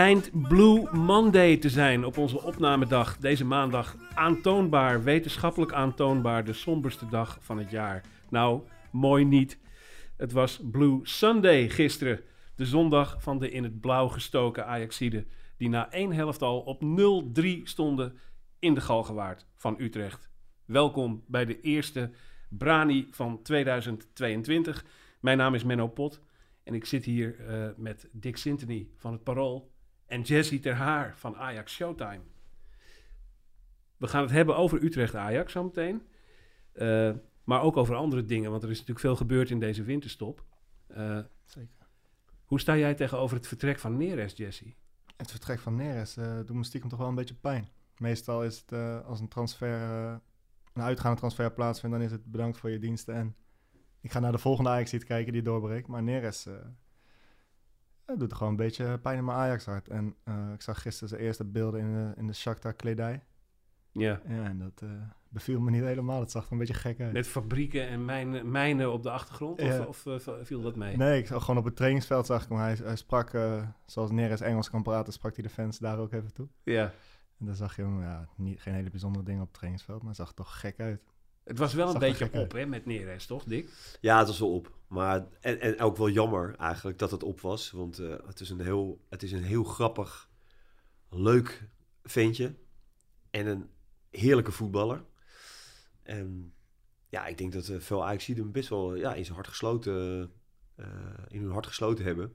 Schijnt Blue Monday te zijn op onze opnamedag. Deze maandag aantoonbaar, wetenschappelijk aantoonbaar, de somberste dag van het jaar. Nou, mooi niet. Het was Blue Sunday gisteren. De zondag van de in het blauw gestoken Ajaxide. Die na één helft al op 0-3 stonden in de Galgenwaard van Utrecht. Welkom bij de eerste Brani van 2022. Mijn naam is Menno Pot. En ik zit hier eh, met Dick Sintony van het Parool en Jesse Ter Haar van Ajax Showtime. We gaan het hebben over Utrecht-Ajax zometeen. Eh maar ook over andere dingen, want er is natuurlijk veel gebeurd in deze winterstop. Eh, Zeker. hoe sta jij tegenover het vertrek van Neres, Jesse? Het vertrek van Neres eh doet me stiekem toch wel een beetje pijn. Meestal is het eh, als een transfer, een uitgaande transfer plaatsvindt, dan is het bedankt voor je diensten. En ik ga naar de volgende Ajax kijken die doorbreekt. Maar Neres eh, het doet gewoon een beetje pijn in mijn Ajax hart. En eh, ik zag gisteren zijn eerste beelden in de, in de Shakhtar kledij. Ja, Ja, en dat eh, beviel me niet helemaal. Het zag er een beetje gek uit. met fabrieken en mijnen, mijnen op de achtergrond, of, Ja. of eh, viel dat mee? Nee, ik zag gewoon op het trainingsveld zag ik hem. Hij, hij sprak, zoals Neres Engels kan praten, sprak hij de fans daar ook even toe. Ja. En dan zag je hem, ja, niet, geen hele bijzondere dingen op het trainingsveld, maar het zag er toch gek uit. Het was wel een Zag beetje op hè, met Neres, toch, Dick? Ja, het was wel op. Maar, en, en ook wel jammer eigenlijk dat het op was. Want eh, het, is een heel, het is een heel grappig, leuk ventje. En een heerlijke voetballer. En ja, ik denk dat eh, veel Ajax hem best wel ja, in zijn hart gesloten, eh, in hun hart gesloten hebben.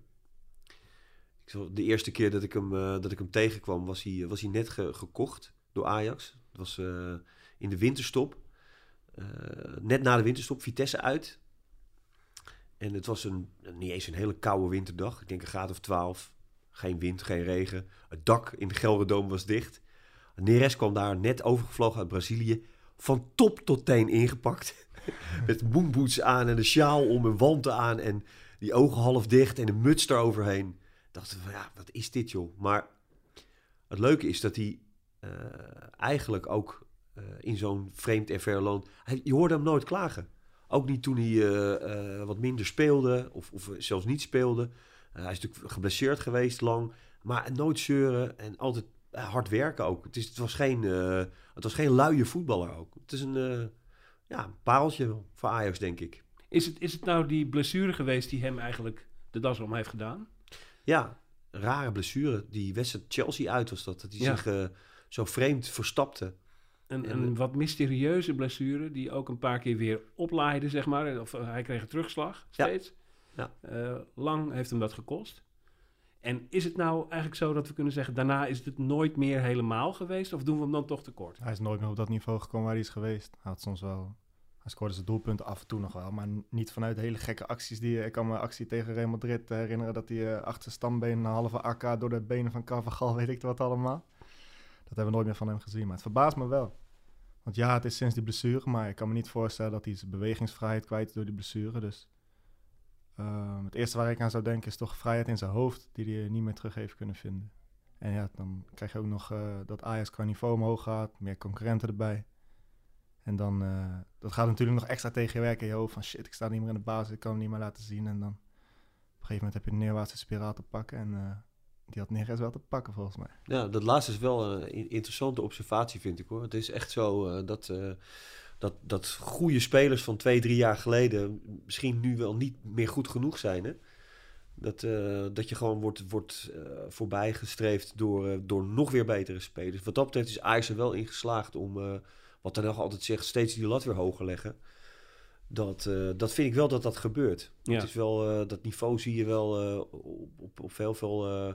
Ik zal, de eerste keer dat ik hem, eh, dat ik hem tegenkwam, was hij, was hij net ge- gekocht door Ajax. Het was eh, in de winterstop. Eh, net na de winterstop, Vitesse uit. En het was een, niet eens een hele koude winterdag. Ik denk een graad of 12. Geen wind, geen regen. Het dak in de was dicht. Neres kwam daar net overgevlogen uit Brazilië. Van top tot teen ingepakt. Met moonboots aan en een sjaal om en wanten aan. En die ogen half dicht en een muts eroverheen. Dachten van ja, wat is dit joh. Maar het leuke is dat hij eh, eigenlijk ook eh, in zo'n vreemd en ver land... Hij, je hoorde hem nooit klagen. Ook niet toen hij eh, eh, wat minder speelde of, of zelfs niet speelde. Hij is natuurlijk geblesseerd geweest lang. Maar nooit zeuren en altijd hard werken ook. Het, is, het, was geen, het was geen luie voetballer ook. Het is een ja, een pareltje voor Ajax, denk ik. Is het, is het nou die blessure geweest die hem eigenlijk de das om heeft gedaan? Ja, rare blessure. Die wedstrijd Chelsea uit was dat. Dat hij Ja. zich zo vreemd verstapte. Een, En, een wat mysterieuze blessure die ook een paar keer weer oplaaide, zeg maar. Of eh, hij kreeg een terugslag steeds. Ja. Eh, lang heeft hem dat gekost. En is het nou eigenlijk zo dat we kunnen zeggen... daarna is het nooit meer helemaal geweest? Of doen we hem dan toch tekort? Hij is nooit meer op dat niveau gekomen waar hij is geweest. Hij had soms wel, hij scoorde zijn doelpunten af en toe nog wel, maar niet vanuit hele gekke acties. Die, ik kan me actie tegen Real Madrid herinneren dat hij eh, achter zijn stambeen een halve AK door de benen van Carvajal, weet ik wat allemaal. Dat hebben we nooit meer van hem gezien, maar het verbaast me wel. Want ja, het is sinds die blessure, maar ik kan me niet voorstellen dat hij zijn bewegingsvrijheid kwijt is door die blessure. Dus ehm, het eerste waar ik aan zou denken is toch vrijheid in zijn hoofd, die hij niet meer terug heeft kunnen vinden. En ja, dan krijg je ook nog eh, dat Ajax qua niveau omhoog gaat, meer concurrenten erbij. En dan, eh, dat gaat natuurlijk nog extra tegen je in je hoofd. Van shit, ik sta niet meer in de basis, ik kan het niet meer laten zien. En dan op een gegeven moment heb je een neerwaartse spiraal te pakken. En eh, die had Neres wel te pakken volgens mij. Ja, dat laatste is wel een in- interessante observatie, vind ik hoor. Het is echt zo eh, dat, eh, dat, dat goede spelers van twee, drie jaar geleden misschien nu wel niet meer goed genoeg zijn. Hè? Dat, eh, dat je gewoon wordt, wordt voorbijgestreefd door, door nog weer betere spelers. Wat dat betreft is Ajax er wel in geslaagd om, wat dan nog altijd zegt, steeds die lat weer hoger leggen. Dat, eh, dat vind ik wel dat dat gebeurt. Ja. Het is wel, eh, dat niveau zie je wel eh, op, op, op heel veel eh,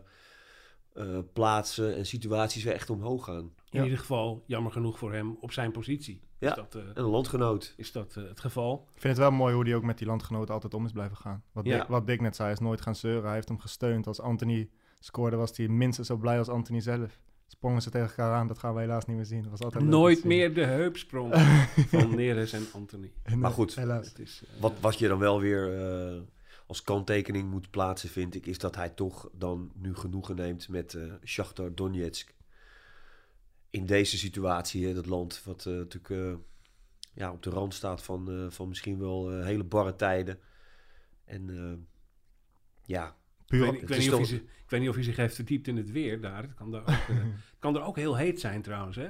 eh, plaatsen en situaties weer echt omhoog gaan. In Ja. ieder geval, jammer genoeg voor hem, op zijn positie. Ja. Is dat, eh, En een landgenoot. is dat het geval? Ik vind het wel mooi hoe hij ook met die landgenoten altijd om is blijven gaan. Wat, Ja. Dick, wat Dick net zei, hij is nooit gaan zeuren. Hij heeft hem gesteund. Als Anthony scoorde, was hij minstens zo blij als Anthony zelf. Sprongen ze tegen elkaar aan, dat gaan we helaas niet meer zien. Dat was altijd Nooit meer de heupsprong van Neres en Anthony. En, Maar goed. Helaas. Het is, eh, Wat, wat je dan wel weer eh, als kanttekening moet plaatsen, vind ik, is dat hij toch dan nu genoegen neemt met eh Shakhtar Donetsk. In deze situatie, hè, dat land wat eh, natuurlijk eh, ja, op de rand staat van, eh, van misschien wel hele barre tijden. En eh, ik, weet, niet- ik, weet niet of toch- hij, zich- ik weet niet of hij zich heeft verdiept in het weer daar. Het kan, daar ook, eh, kan er ook heel heet zijn trouwens, hè?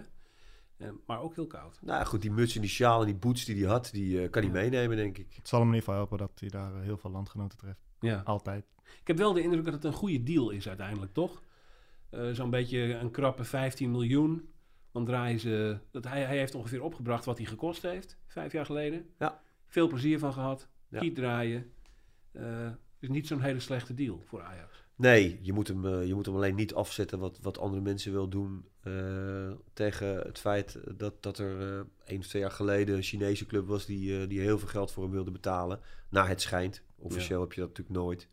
Eh, maar ook heel koud. nou ja, goed, die muts en die sjaal en die boots die hij had, die eh, kan hij Ja. meenemen, denk ik. het zal hem in ieder geval helpen dat hij daar heel veel landgenoten treft. Ja. Altijd. Ik heb wel de indruk dat het een goede deal is uiteindelijk, toch? Eh, Zo'n beetje een krappe 15 miljoen. Dan draaien ze... Dat hij, hij heeft ongeveer opgebracht wat hij gekost heeft, vijf jaar geleden. Ja. Veel plezier van gehad. Ja. Kiet draaien. Is niet zo'n hele slechte deal voor Ajax. Nee, je moet hem, eh, je moet hem alleen niet afzetten wat, wat andere mensen wil doen eh, tegen het feit dat, dat er eh één of twee jaar geleden een Chinese club was die, die heel veel geld voor hem wilde betalen. Naar het schijnt. Officieel heb je dat natuurlijk nooit.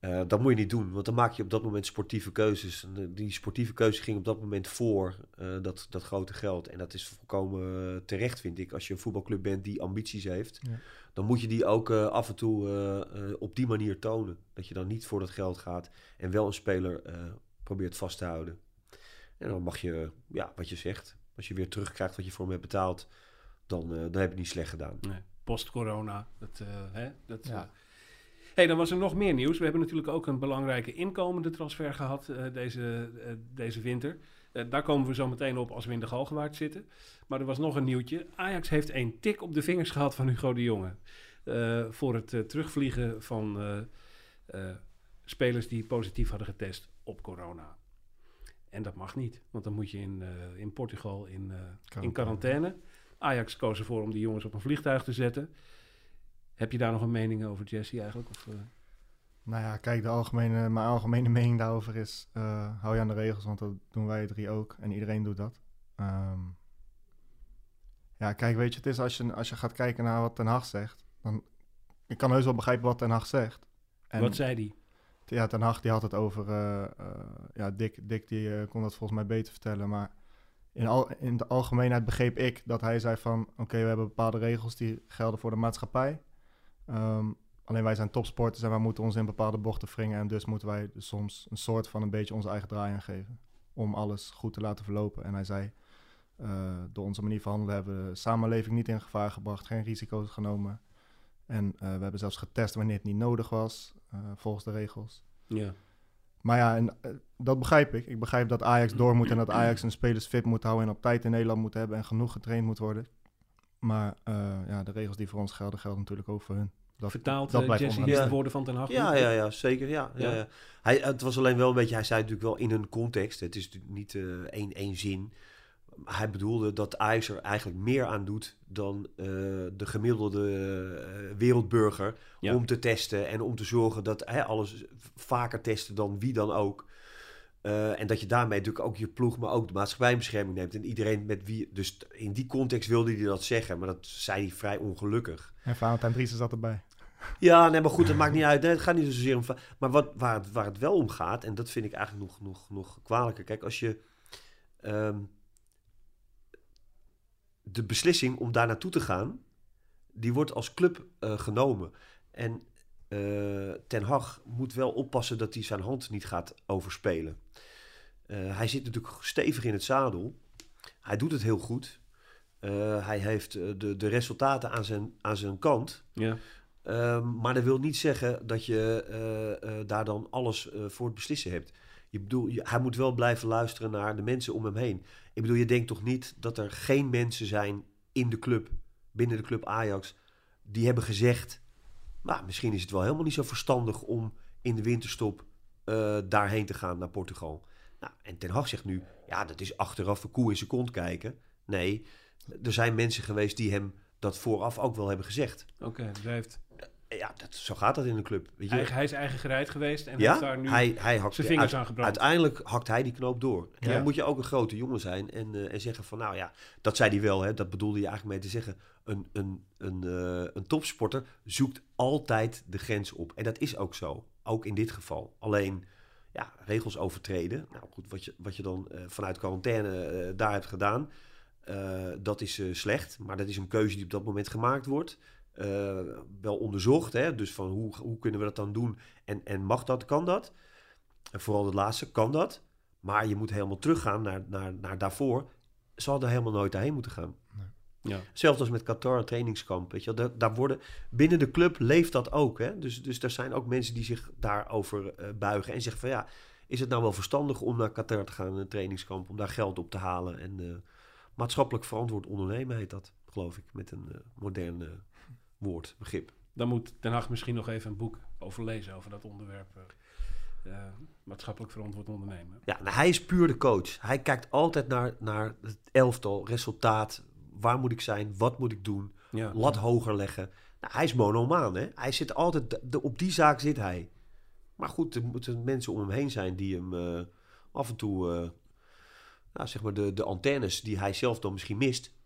Eh, dat moet je niet doen, want dan maak je op dat moment sportieve keuzes. En, eh, die sportieve keuze ging op dat moment voor eh, dat, dat grote geld. En dat is volkomen terecht, vind ik. Als je een voetbalclub bent die ambities heeft, Ja. dan moet je die ook eh, af en toe eh, eh, op die manier tonen. Dat je dan niet voor dat geld gaat en wel een speler eh, probeert vast te houden. En dan mag je, ja, wat je zegt, als je weer terugkrijgt wat je voor hem hebt betaald, dan, eh, dan heb je het niet slecht gedaan. Nee, Post-corona. Dat, eh, hè, dat, Ja. Hey, dan was er nog meer nieuws. We hebben natuurlijk ook een belangrijke inkomende transfer gehad eh, deze, eh, deze winter. Eh, daar komen we zo meteen op als we in de Galgenwaard zitten. Maar er was nog een nieuwtje. Ajax heeft een tik op de vingers gehad van Hugo de Jonge. voor het terugvliegen van spelers die positief hadden getest op corona. En dat mag niet, want dan moet je in, in Portugal in, in quarantaine. Ajax koos ervoor om die jongens op een vliegtuig te zetten. Heb je daar nog een mening over, Jesse, eigenlijk? Of, eh? Nou ja, kijk, de algemene, mijn algemene mening daarover is... eh, hou je aan de regels, want dat doen wij drie ook. En iedereen doet dat. Ehm, ja, kijk, weet je, het is als je, als je gaat kijken naar wat Ten Hag zegt... Dan, ik kan heus wel begrijpen wat Ten Hag zegt. En Wat zei die? ja, Ten Hag die had het over... eh, ja, Dick, Dick die kon dat volgens mij beter vertellen, maar... In, al, in de algemeenheid begreep ik dat hij zei van... Oké, we hebben bepaalde regels die gelden voor de maatschappij. Ehm, alleen wij zijn topsporters en wij moeten ons in bepaalde bochten wringen. En dus moeten wij soms een soort van een beetje onze eigen draai aan geven. Om alles goed te laten verlopen. En hij zei, eh, door onze manier van handelen hebben we de samenleving niet in gevaar gebracht. Geen risico's genomen. En eh, we hebben zelfs getest wanneer het niet nodig was, eh, volgens de regels. Ja. Maar ja, en, dat begrijp ik. Ik begrijp dat Ajax door moet en dat Ajax hun spelers fit moet houden en op tijd in Nederland moet hebben en genoeg getraind moet worden. Maar eh, ja, de regels die voor ons gelden, gelden natuurlijk ook voor hun. Dat, Vertaald dat blijft Jesse de Ja. woorden van Ten Hag? Ja, ja, ja, zeker. Ja, ja. Ja. Hij, het was alleen wel een beetje, hij zei natuurlijk wel in een context. Het is natuurlijk niet eh, één, één zin. Hij bedoelde dat Ajax er eigenlijk meer aan doet dan eh, de gemiddelde wereldburger. Ja. Om te testen en om te zorgen dat hij alles vaker testen dan wie dan ook. Eh, en dat je daarmee natuurlijk ook je ploeg, maar ook de maatschappijbescherming neemt. En iedereen met wie. Dus in die context wilde hij dat zeggen, maar dat zei hij vrij ongelukkig. En Valentijn Driessen zat erbij. Ja, nee, maar goed, dat maakt niet uit. Nee, het gaat niet zozeer om... Maar wat, waar, het, waar het wel om gaat, en dat vind ik eigenlijk nog, nog, nog kwalijker. Kijk, als je... ehm, de beslissing om daar naartoe te gaan, die wordt als club eh, genomen. En eh, Ten Hag moet wel oppassen dat hij zijn hand niet gaat overspelen. Eh, hij zit natuurlijk stevig in het zadel. Hij doet het heel goed. Eh, hij heeft de, de resultaten aan zijn, aan zijn kant. Ja. Ehm, maar dat wil niet zeggen dat je daar dan alles voor het beslissen hebt. Je bedoel, je- hij moet wel blijven luisteren naar de mensen om hem heen. Ik bedoel, je denkt toch niet dat er geen mensen zijn in de club, binnen de club Ajax, die hebben gezegd, nou, misschien is het wel helemaal niet zo verstandig om in de winterstop eh, daarheen te gaan naar Portugal. Nou, en Ten Hag zegt nu, ja, dat is achteraf een koe in zijn kont kijken. Nee, er zijn mensen geweest die hem dat vooraf ook wel hebben gezegd. Oké, hij, heeft Ja, dat, zo gaat dat in een club. Weet je? eigen, hij is eigen gereid geweest en heeft ja, daar nu hij, hij hakt zijn vingers uit- aan gebrand. Uiteindelijk hakt hij die knoop door. En Ja. dan moet je ook een grote jongen zijn en, eh, en zeggen van, nou ja, dat zei hij wel, hè, dat bedoelde je eigenlijk mee te zeggen. Een, een, een, eh, een topsporter zoekt altijd de grens op. En dat is ook zo, ook in dit geval. Alleen, ja, regels overtreden. Nou goed, wat je, wat je dan eh, vanuit quarantaine daar hebt gedaan, dat is slecht. Maar dat is een keuze die op dat moment gemaakt wordt. Eh, wel onderzocht, hè? dus van hoe, hoe kunnen we dat dan doen en, en mag dat, kan dat? En vooral het laatste, kan dat? Maar je moet helemaal teruggaan naar, naar, naar daarvoor. Ze hadden helemaal nooit daarheen moeten gaan. Ja. Hetzelfde als met Qatar, een trainingskamp. Weet je, wel. daar, daar worden, binnen de club leeft dat ook. Hè? Dus, dus er zijn ook mensen die zich daarover eh buigen en zeggen van ja, is het nou wel verstandig om naar Qatar te gaan, een trainingskamp, om daar geld op te halen? En eh, maatschappelijk verantwoord ondernemen heet dat, geloof ik, met een eh, modern eh, woord, begrip. Dan moet Den Haag misschien nog even een boek over lezen over dat onderwerp. eh, eh, maatschappelijk verantwoord ondernemen. Ja, nou, hij is puur de coach. Hij kijkt altijd naar, naar het elftal, resultaat. Waar moet ik zijn? Wat moet ik doen? Ja. Lat hoger leggen. Nou, hij is monomaan, hè? Hij zit altijd... de- de- op die zaak zit hij. Maar goed, er moeten mensen om hem heen zijn die hem eh, af en toe... nou, zeg maar de, de antennes die hij zelf dan misschien mist...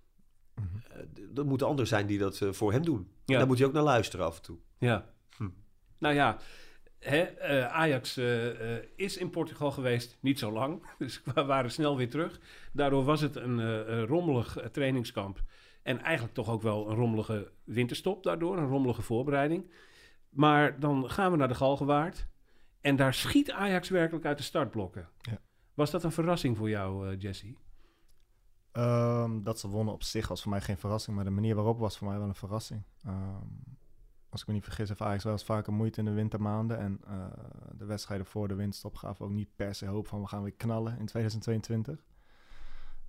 Eh, er moeten anderen zijn die dat eh, voor hem doen. Ja. En daar moet hij ook naar luisteren af en toe. Ja. Hm. Nou ja, hè, eh, Ajax is in Portugal geweest, niet zo lang. Dus we waren snel weer terug. Daardoor was het een rommelig trainingskamp. En eigenlijk toch ook wel een rommelige winterstop daardoor, een rommelige voorbereiding. Maar dan gaan we naar de Galgenwaard. En daar schiet Ajax werkelijk uit de startblokken. Ja. Was dat een verrassing voor jou, eh, Jesse? Ehm, dat ze wonnen op zich was voor mij geen verrassing, maar de manier waarop was voor mij wel een verrassing. Ehm, als ik me niet vergis, heeft Ajax wel eens vaker moeite in de wintermaanden. En eh, de wedstrijden voor de winterstop gaven ook niet per se hoop van we gaan weer knallen in 2022.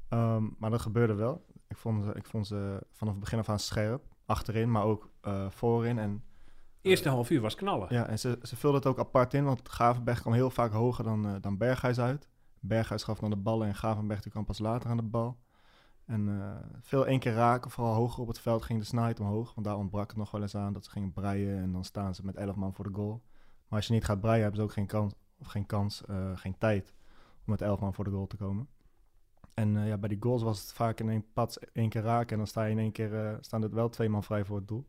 Ehm, maar dat gebeurde wel. Ik vond, ze, ik vond ze vanaf het begin af aan scherp. Achterin, maar ook eh, voorin. En Eerste half uur was knallen. ja, en ze, ze vulden het ook apart in, want Gavenberg kwam heel vaak hoger dan, eh, dan Berghuis uit. Berghuis gaf dan de ballen en Gavenberg die kwam pas later aan de bal. En eh, veel één keer raken, vooral hoger op het veld ging de snelheid omhoog. Want daar ontbrak het nog wel eens aan dat ze gingen breien en dan staan ze met 11 man voor de goal. Maar als je niet gaat breien, hebben ze ook geen kans, of geen, kans eh, geen tijd om met 11 man voor de goal te komen. En eh, ja, bij die goals was het vaak in één pad één keer raken en dan sta je in één keer, staan er wel twee man vrij voor het doel.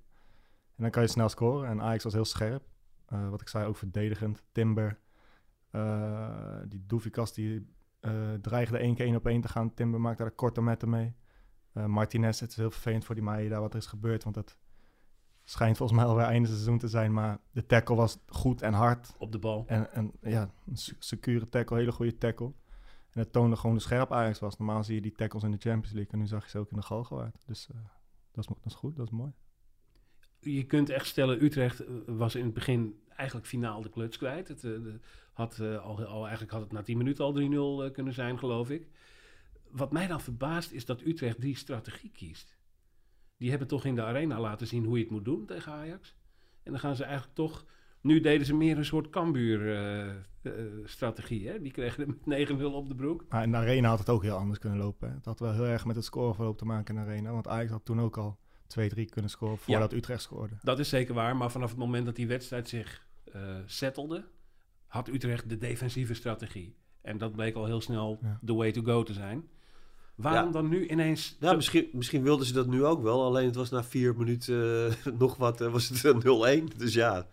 En dan kan je snel scoren. En Ajax was heel scherp. Wat ik zei, ook verdedigend. Timber. die Doefikas die dreigde één keer één op één te gaan. Timber maakte daar korte metten mee. Eh, Martinez, het is heel vervelend voor die Maeda wat er is gebeurd. Want dat schijnt volgens mij alweer einde seizoen te zijn. Maar de tackle was goed en hard. Op de bal. En, en ja, een se- secure tackle, hele goede tackle. En het toonde gewoon hoe scherp Ajax was. Normaal zie je die tackles in de Champions League. En nu zag je ze ook in de Galgenwaard. Dus eh, dat, is, dat is goed, dat is mooi. Je kunt echt stellen, Utrecht eh, was in het begin eigenlijk finaal de kluts kwijt. Het, eh, had, eh, al, al, eigenlijk had het na 10 minuten al 3-0 eh, kunnen zijn, geloof ik. Wat mij dan verbaast is dat Utrecht die strategie kiest. Die hebben toch in de arena laten zien hoe je het moet doen tegen Ajax. En dan gaan ze eigenlijk toch... Nu deden ze meer een soort Cambuur-strategie. Die kregen met 9-0 op de broek. Maar in de arena had het ook heel anders kunnen lopen. Hè. Het had wel heel erg met het scoreverloop te maken in de arena. Want Ajax had toen ook al 2-3 kunnen scoren voordat Utrecht scoorde. Dat is zeker waar, maar vanaf het moment dat die wedstrijd zich eh settelde, had Utrecht de defensieve strategie. En dat bleek al heel snel Ja. the way to go te zijn. Waarom Ja. dan nu ineens... Ja, misschien, misschien wilden ze dat nu ook wel. Alleen het was na vier minuten eh, nog wat, eh, was het eh, 0-1. Dus ja,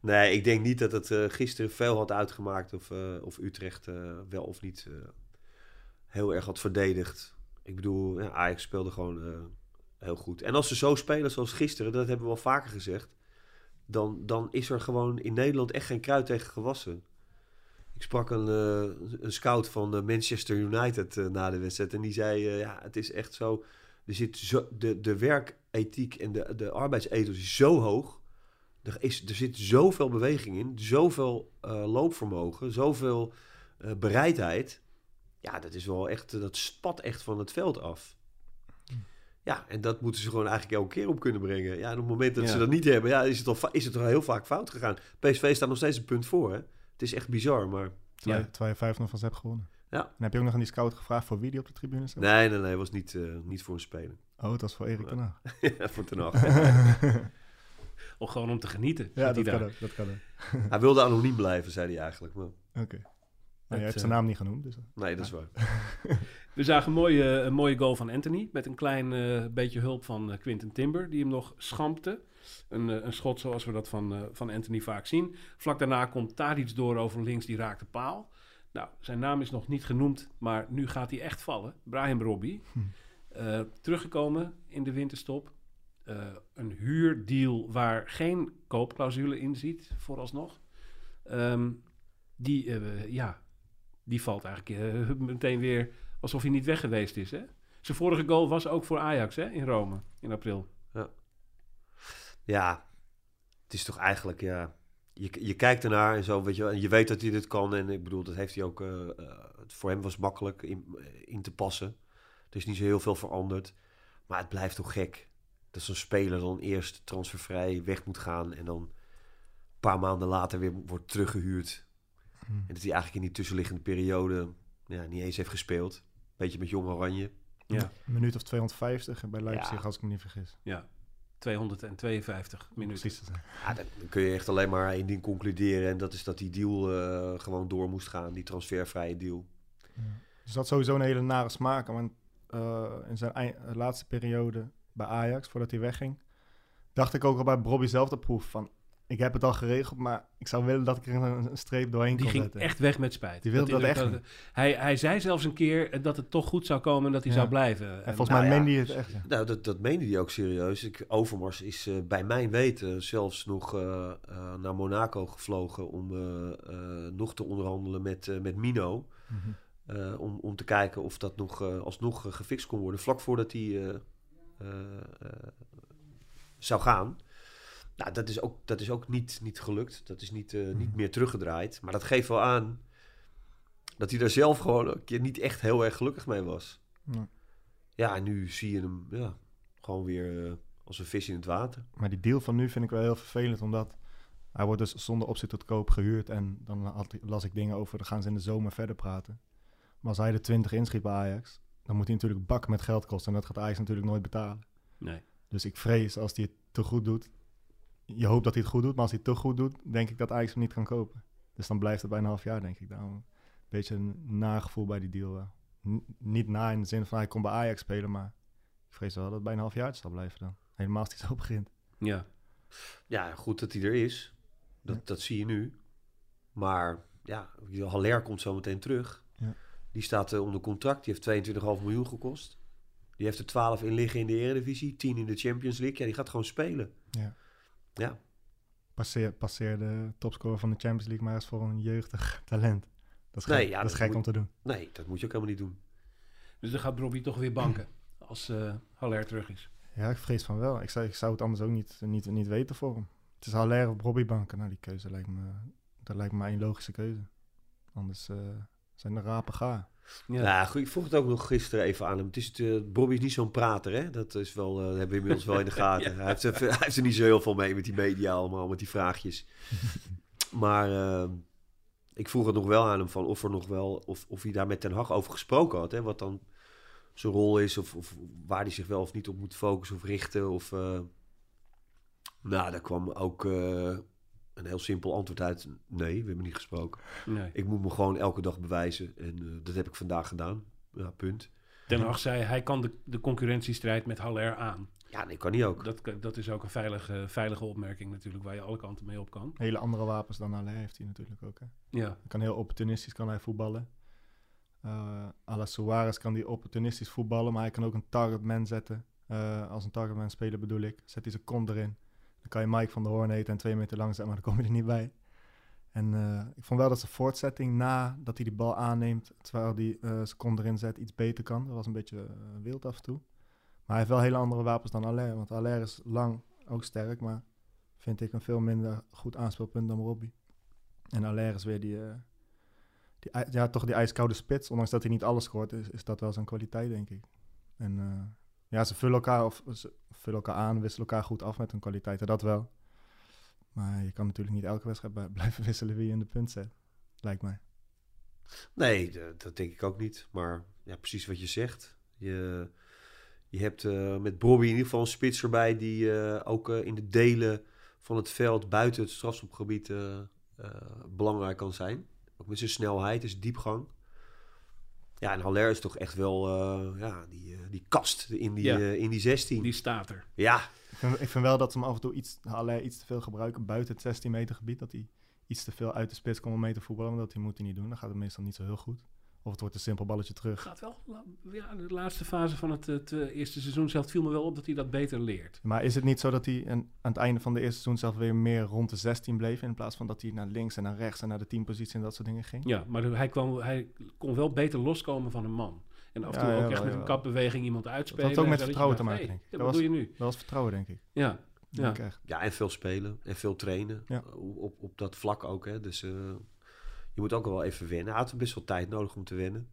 nee, ik denk niet dat het eh, gisteren veel had uitgemaakt of, eh, of Utrecht eh, wel of niet eh, heel erg had verdedigd. Ik bedoel, ja, Ajax speelde gewoon eh, heel goed. En als ze zo spelen zoals gisteren, dat hebben we wel vaker gezegd, dan, dan is er gewoon in Nederland echt geen kruid tegen gewassen. Ik sprak een, eh, een scout van eh, Manchester United eh, na de wedstrijd. En die zei, ja, het is echt zo... Er zit zo de, de werkethiek en de, de arbeidsethos is zo hoog. Er, is, er zit zoveel beweging in. Zoveel loopvermogen. Zoveel bereidheid. Ja, dat is wel echt... Dat spat echt van het veld af. Ja, en dat moeten ze gewoon eigenlijk elke keer op kunnen brengen. Ja, en op het moment dat Ja. ze dat niet hebben... Ja, is het, al, is het al heel vaak fout gegaan. PSV staat nog steeds een punt voor, hè. Het is echt bizar, maar... Terwijl, Ja. terwijl je 5-0 van ze hebt gewonnen. Ja. En heb je ook nog aan die scout gevraagd voor wie die op de tribune zat? Nee, nee, nee, was niet, eh, niet voor een speler. Oh, het was voor Erik ten Hag. Ja, voor ten Hag. Of gewoon om te genieten. Ja, dat kan ook. Dat kan ook. Hij wilde anoniem blijven, zei hij eigenlijk. Maar, Oké. Maar je Het, hebt zijn eh, naam niet genoemd, dus... nee, dat is waar. We zagen een mooie, een mooie goal van Anthony. Met een klein eh, beetje hulp van eh, Quinten Timber. Die hem nog schampte. Een, eh, een schot zoals we dat van, eh, van Anthony vaak zien. Vlak daarna komt Tadic door over links. Die raakt de paal. Nou, zijn naam is nog niet genoemd. Maar nu gaat hij echt vallen. Brian Robbie. Hm. Eh, teruggekomen in de winterstop. Eh, een huurdeal waar geen koopclausule in zit, vooralsnog. Ehm, die, eh, ja, die valt eigenlijk eh, meteen weer alsof hij niet weg geweest is. Hè? Zijn vorige goal was ook voor Ajax hè, in Rome in april. Ja, het is toch eigenlijk, ja... Je, je kijkt ernaar en zo, weet je. En je weet dat hij dit kan. En ik bedoel, dat heeft hij ook... eh, eh, voor hem was makkelijk in, in te passen. Er is niet zo heel veel veranderd. Maar het blijft toch gek. Dat zo'n speler dan eerst transfervrij weg moet gaan... en dan een paar maanden later weer wordt teruggehuurd. Hm. En dat hij eigenlijk in die tussenliggende periode... Ja, niet eens heeft gespeeld. Beetje met Jong Oranje. Ja, Een minuut of 250 bij Leipzig, Ja. als ik me niet vergis. ja. 252 minuten. Precies. Ja, dan kun je echt alleen maar één ding concluderen. En dat is dat die deal eh, gewoon door moest gaan. Die transfervrije deal. Dus dat sowieso een hele nare smaak. Want eh, in zijn eind- laatste periode bij Ajax, voordat hij wegging, dacht ik ook al bij Bobby zelf de proef van... Ik heb het al geregeld, maar ik zou willen dat ik er een, streep doorheen Die kon ging zetten. echt weg met spijt. Die wilde dat hij- echt hij, hij zei zelfs een keer dat het toch goed zou komen en dat hij Ja. zou blijven. En En- volgens Nou mij ja. meende hij het echt. ja. Nou, dat, dat meende hij ook serieus. Ik, Overmars is eh, bij mijn weten zelfs nog eh, eh, naar Monaco gevlogen om nog te onderhandelen met, eh, met Mino. Mhm. eh, om, om te kijken of dat nog alsnog gefixt kon worden. Vlak voordat hij eh, eh, eh, zou gaan. Nou, dat is ook, dat is ook niet, niet gelukt. Dat is niet, eh, niet Mhm. meer teruggedraaid. Maar dat geeft wel aan dat hij daar zelf gewoon een keer niet echt heel erg gelukkig mee was. Ja. Ja, en nu zie je hem ja, gewoon weer eh, als een vis in het water. Maar die deal van nu vind ik wel heel vervelend, omdat hij wordt dus zonder opzet tot koop gehuurd. En dan had, las ik dingen over, dan gaan ze in de zomer verder praten. Maar als hij de 20 inschiet bij Ajax, dan moet hij natuurlijk bak met geld kosten. En dat gaat Ajax natuurlijk nooit betalen. Nee. Dus ik vrees als hij het te goed doet. Je hoopt dat hij het goed doet, maar als hij het te goed doet, denk ik dat Ajax hem niet kan kopen. Dus dan blijft het bij een half jaar, denk ik. Daarom een beetje een nagevoel bij die deal. N- niet na in de zin van hij komt bij Ajax spelen, maar ik vrees wel dat het bij een half jaar zal blijven dan. Helemaal als hij zo begint. Ja. Ja, goed dat hij er is. Dat, Ja. dat zie je nu. Maar ja, Haller komt zo meteen terug. Ja. Die staat eh, onder contract. Die heeft 22,5 miljoen gekost. Die heeft er 12 in liggen in de Eredivisie. 10 in de Champions League. Ja, die gaat gewoon spelen. Ja. Ja. Passeer, passeer de topscorer van de Champions League maar eens voor een jeugdig talent. Dat is Nee, gek, ja, dat is dat gek moet- om te doen. Nee, dat moet je ook helemaal niet doen. Dus dan gaat Robbie toch weer banken als eh Haller terug is. Ja, ik vrees van wel. Ik zou, ik zou het anders ook niet, niet, niet weten voor hem. Het is Haller of Robbie Banken. Nou, die keuze lijkt me, dat lijkt me een logische keuze. Anders eh, zijn de rapen gaar. Ja. Goed, ik vroeg het ook nog gisteren even aan hem. Het is het, eh, Bobby is niet zo'n prater, hè? Dat is wel, eh, hebben we inmiddels wel in de gaten. Hij, heeft, er- hij heeft er niet zo heel veel mee met die media allemaal, met die vraagjes. maar eh, ik vroeg het nog wel aan hem van of er nog wel, of, of hij daar met Ten Hag over gesproken had, hè? Wat dan zijn rol is, of, of waar hij zich wel of niet op moet focussen of richten. Of, eh, nou, daar kwam ook een heel simpel antwoord uit. Nee, we hebben niet gesproken. Nee. Ik moet me gewoon elke dag bewijzen. En eh, dat heb ik vandaag gedaan. Ja, punt. Ten Hag zei, hij kan de, de concurrentiestrijd met Haller aan. Ja, nee, kan niet ook. Dat, dat is ook een veilige, veilige opmerking natuurlijk, waar je alle kanten mee op kan. Hele andere wapens dan Haller heeft hij natuurlijk ook. Hè. Ja, Hij kan heel opportunistisch kan hij voetballen. Eh à la Suarez kan hij opportunistisch voetballen, maar hij kan ook een targetman zetten. Eh, als een targetman speler bedoel ik. Zet hij zijn kont erin. Dan kan je Mike van der Hoorn heten en twee meter lang zijn, maar dan kom je er niet bij. En eh, ik vond wel dat zijn voortzetting na dat hij die bal aanneemt, terwijl hij eh zijn kont erin zet, iets beter kan. Dat was een beetje eh, wild af en toe. Maar hij heeft wel hele andere wapens dan Aller. Want Aller is lang, ook sterk, maar vind ik een veel minder goed aanspeelpunt dan Robbie. En Aller is weer die, eh, die, ja, toch die ijskoude spits. Ondanks dat hij niet alles scoort, is, dat wel zijn kwaliteit, denk ik. En eh, ja, ze vullen elkaar, of, vullen elkaar aan, wisselen elkaar goed af met hun kwaliteiten, dat wel. Maar je kan natuurlijk niet elke wedstrijd blijven wisselen wie je in de punt zet, lijkt mij. Nee, dat denk ik ook niet. Maar ja, precies wat je zegt. Je, je hebt eh, met Bobby in ieder geval een spits erbij die eh, ook eh, in de delen van het veld buiten het strafschopgebied belangrijk kan zijn. Ook met zijn snelheid, dus diepgang. Ja, en Haller is toch echt wel eh, ja, die, eh, die kast in die, Ja. eh, in die 16. Die staat er. Ja, Ik vind, ik vind wel dat ze hem af en toe iets, allerlei iets te veel gebruiken buiten het 16 meter gebied. Dat hij iets te veel uit de spits komt om mee te voetballen. Maar dat hij moet hij niet doen. Dan gaat het meestal niet zo heel goed. Of het wordt een simpel balletje terug. Gaat wel, ja, de laatste fase van het, het eh, eerste seizoen zelf viel me wel op dat hij dat beter leert. Maar is het niet zo dat hij een- aan het einde van de eerste seizoen zelf weer meer rond de 16 bleef? In plaats van dat hij naar links en naar rechts en naar de teampositie en dat soort dingen ging? Ja, maar hij, kwam, hij kon wel beter loskomen van een man. En af en Ja, toe ook jawel, echt met een kapbeweging iemand uitspelen. Dat had ook met vertrouwen te maken, hey, denk ik. Dat wat doe je nu? Dat was vertrouwen, denk ik. Ja, Ja. Ja, en veel spelen en veel trainen. Ja. Op, op, op dat vlak ook. Hè. Dus eh, je moet ook wel even wennen. Hij had best wel tijd nodig om te wennen.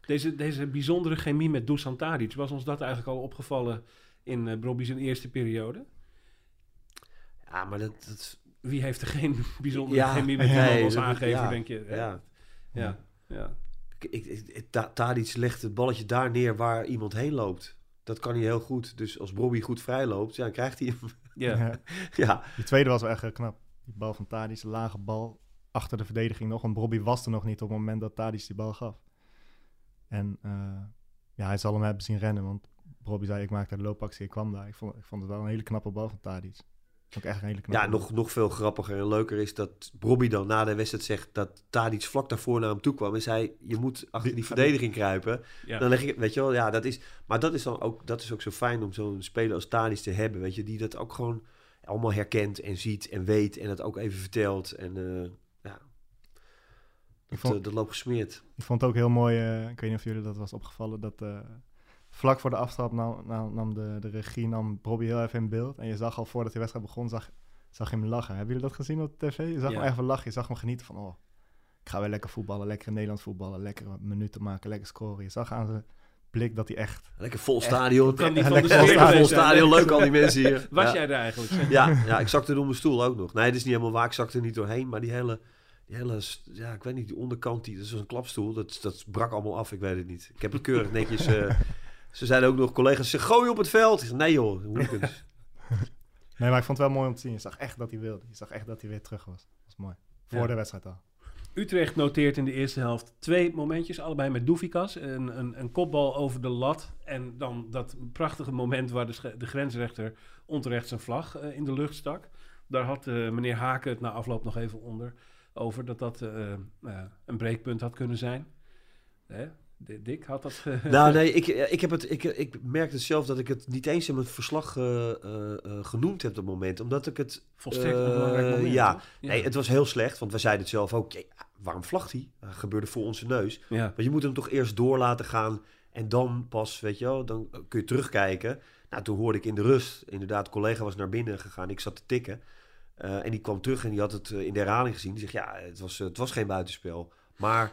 Deze, deze bijzondere chemie met Dusan Tadic, was ons dat eigenlijk al opgevallen in uh, Bobby's eerste periode? Ja, maar dat... dat Wie heeft er geen bijzondere Ja, chemie met nee, iemand als aangever, ja, denk je? ja. ja, ja. Ik, ik, ik- Ta- Tadic legt het balletje daar neer waar iemand heen loopt. Dat kan hij heel goed. Dus als Bobby goed vrij loopt, ja, dan krijgt hij hem. ja. Ja. ja, Die tweede was wel echt heel knap. Die bal van Tadic, een lage bal achter de verdediging nog. Want Bobby was er nog niet op het moment dat Tadic die bal gaf. En eh, ja, hij zal hem hebben zien rennen. Want Bobby zei, ik maakte de loopactie, ik kwam daar. Ik vond, ik vond het wel een hele knappe bal van Tadic. Ook echt een hele knappe ja bal. nog, nog veel grappiger en leuker is dat Bobby dan na de wedstrijd zegt dat Tadic vlak daarvoor naar hem toe kwam en zei, je moet achter Die- verdediging kruipen. ja. Dan leg ik, weet je wel, ja, dat is, maar dat is dan ook, dat is ook zo fijn om zo'n speler als Tadic te hebben, weet je, die dat ook gewoon allemaal herkent en ziet en weet en dat ook even vertelt en eh, dat, vond- dat loopt gesmeerd. Ik vond het ook heel mooi, eh, ik weet niet of jullie dat was opgevallen, dat eh, vlak voor de aftrap nam, nam, nam de, de regie nam Bobby heel even in beeld. En je zag al voordat de wedstrijd begon, zag, zag je hem lachen. Hebben jullie dat gezien op tv? Je zag Ja. hem even lachen, je zag hem genieten van, oh, ik ga weer lekker voetballen, lekker in Nederland voetballen, lekker minuten maken, lekker scoren. Je zag aan zijn blik dat hij echt... Lekker vol stadion. kan niet Lekker van de vol sfeer sta- vol stadion, leuk al die mensen hier. Was ja. jij er eigenlijk? zeg? Ja, ja, ik zakte er door mijn stoel ook nog. Nee, dat is niet helemaal waar. Ik zakte er niet doorheen. Maar die hele, die hele ja, ik weet niet, die onderkant, die, dat is een klapstoel. Dat, dat brak allemaal af. Ik weet het niet. Ik heb het keurig netjes... eh, ze zeiden ook nog, collega's, ze gooien op het veld. Ik zei, nee joh, hooligans. Nee, maar ik vond het wel mooi om te zien. Je zag echt dat hij wilde. Je zag echt dat hij weer terug was. Dat was mooi. Voor Ja. de wedstrijd al. Utrecht noteert in de eerste helft twee momentjes, allebei met Doefikas. Een, een, een kopbal over de lat en dan dat prachtige moment waar de, de grensrechter onterecht zijn vlag eh, in de lucht stak. Daar had eh, meneer Haken het na afloop nog even onder over dat dat eh, eh, een breekpunt had kunnen zijn. Hè? Dick had dat... nou nee, ik, ik, heb het, ik, ik merkte zelf dat ik het niet eens in mijn verslag eh, eh, eh, genoemd heb op het moment. Omdat ik het... Volstrekt een eh, belangrijk moment. ja. toch? Nee, het was heel slecht. Want we zeiden het zelf ook. ja, waarom vlagt hij? Dat gebeurde voor onze neus. ja. Want je moet hem toch eerst door laten gaan. En dan pas, weet je wel, dan kun je terugkijken. Nou, toen hoorde ik in de rust, inderdaad, collega was naar binnen gegaan. Ik zat te tikken. Eh, en die kwam terug en die had het eh, in de herhaling gezien. Die zegt, ja, het was, eh, het was geen buitenspel. Maar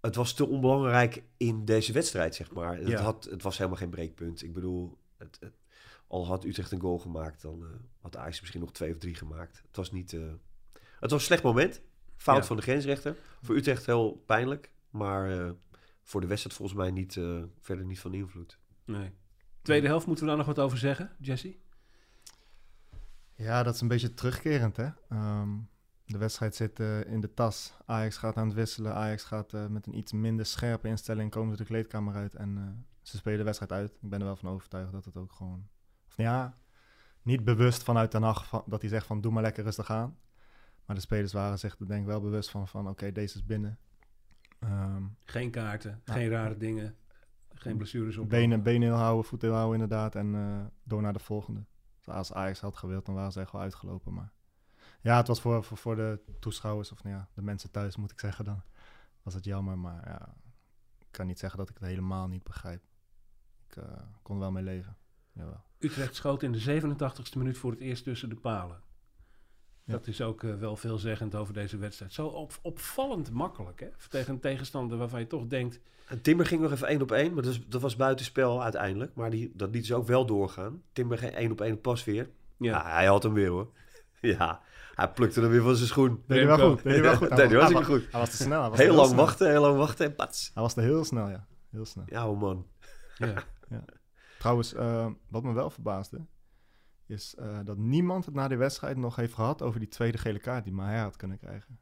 het was te onbelangrijk in deze wedstrijd, zeg maar. Het, Ja. had, het was helemaal geen breekpunt. Ik bedoel, het, het- al had Utrecht een goal gemaakt, dan had Ajax misschien nog twee of drie gemaakt. Het was niet... het was een slecht moment. Fout Ja. van de grensrechter. Voor Utrecht heel pijnlijk. Maar voor de wedstrijd volgens mij niet, verder niet van invloed. Nee. Tweede helft, moeten we daar nog wat over zeggen, Jesse? Ja, dat is een beetje terugkerend, hè. Ehm, de wedstrijd zit eh, in de tas. Ajax gaat aan het wisselen. Ajax gaat eh, met een iets minder scherpe instelling komen ze de kleedkamer uit. En eh, ze spelen de wedstrijd uit. Ik ben er wel van overtuigd dat het ook gewoon... Of ja, niet bewust vanuit Den Haag van, dat hij zegt van doe maar lekker rustig aan. Maar de spelers waren zich er denk ik wel bewust van, van oké, deze is binnen. Ehm, Geen kaarten, geen rare dingen, geen blessures op. benen, benen heel houden, voeten heel houden inderdaad. En door naar de volgende. Dus als Ajax had gewild, dan waren ze echt wel uitgelopen. Maar ja, het was voor, voor, voor de toeschouwers, of nou ja, de mensen thuis moet ik zeggen dan. Was het jammer, maar ja, ik kan niet zeggen dat ik het helemaal niet begrijp. Ik eh, kon wel mee leven. Jawel. Utrecht schoot in de 87ste minuut voor het eerst tussen de palen. Dat is ook eh, wel veelzeggend over deze wedstrijd. Zo op, opvallend makkelijk, hè? Tegen een tegenstander waarvan je toch denkt... En Timber ging nog even één op één. Maar dat, is- dat was buitenspel uiteindelijk. Maar die, dat liet ze ook wel doorgaan. Timber ging één op één pas weer. Ja. Ja, hij had hem weer hoor. Ja, hij plukte hem weer van zijn schoen. Deed hij wel goed. Deed hij wel goed. Nee, die was hij niet goed. Hij was te snel. Hij was Heel te lang snel. wachten, heel lang wachten en pats. Hij was er heel snel, ja. Heel snel. Ja, oh man. Ja. Trouwens, eh, wat me wel verbaasde, is eh, dat niemand het na de wedstrijd nog heeft gehad over die tweede gele kaart die Maher had kunnen krijgen.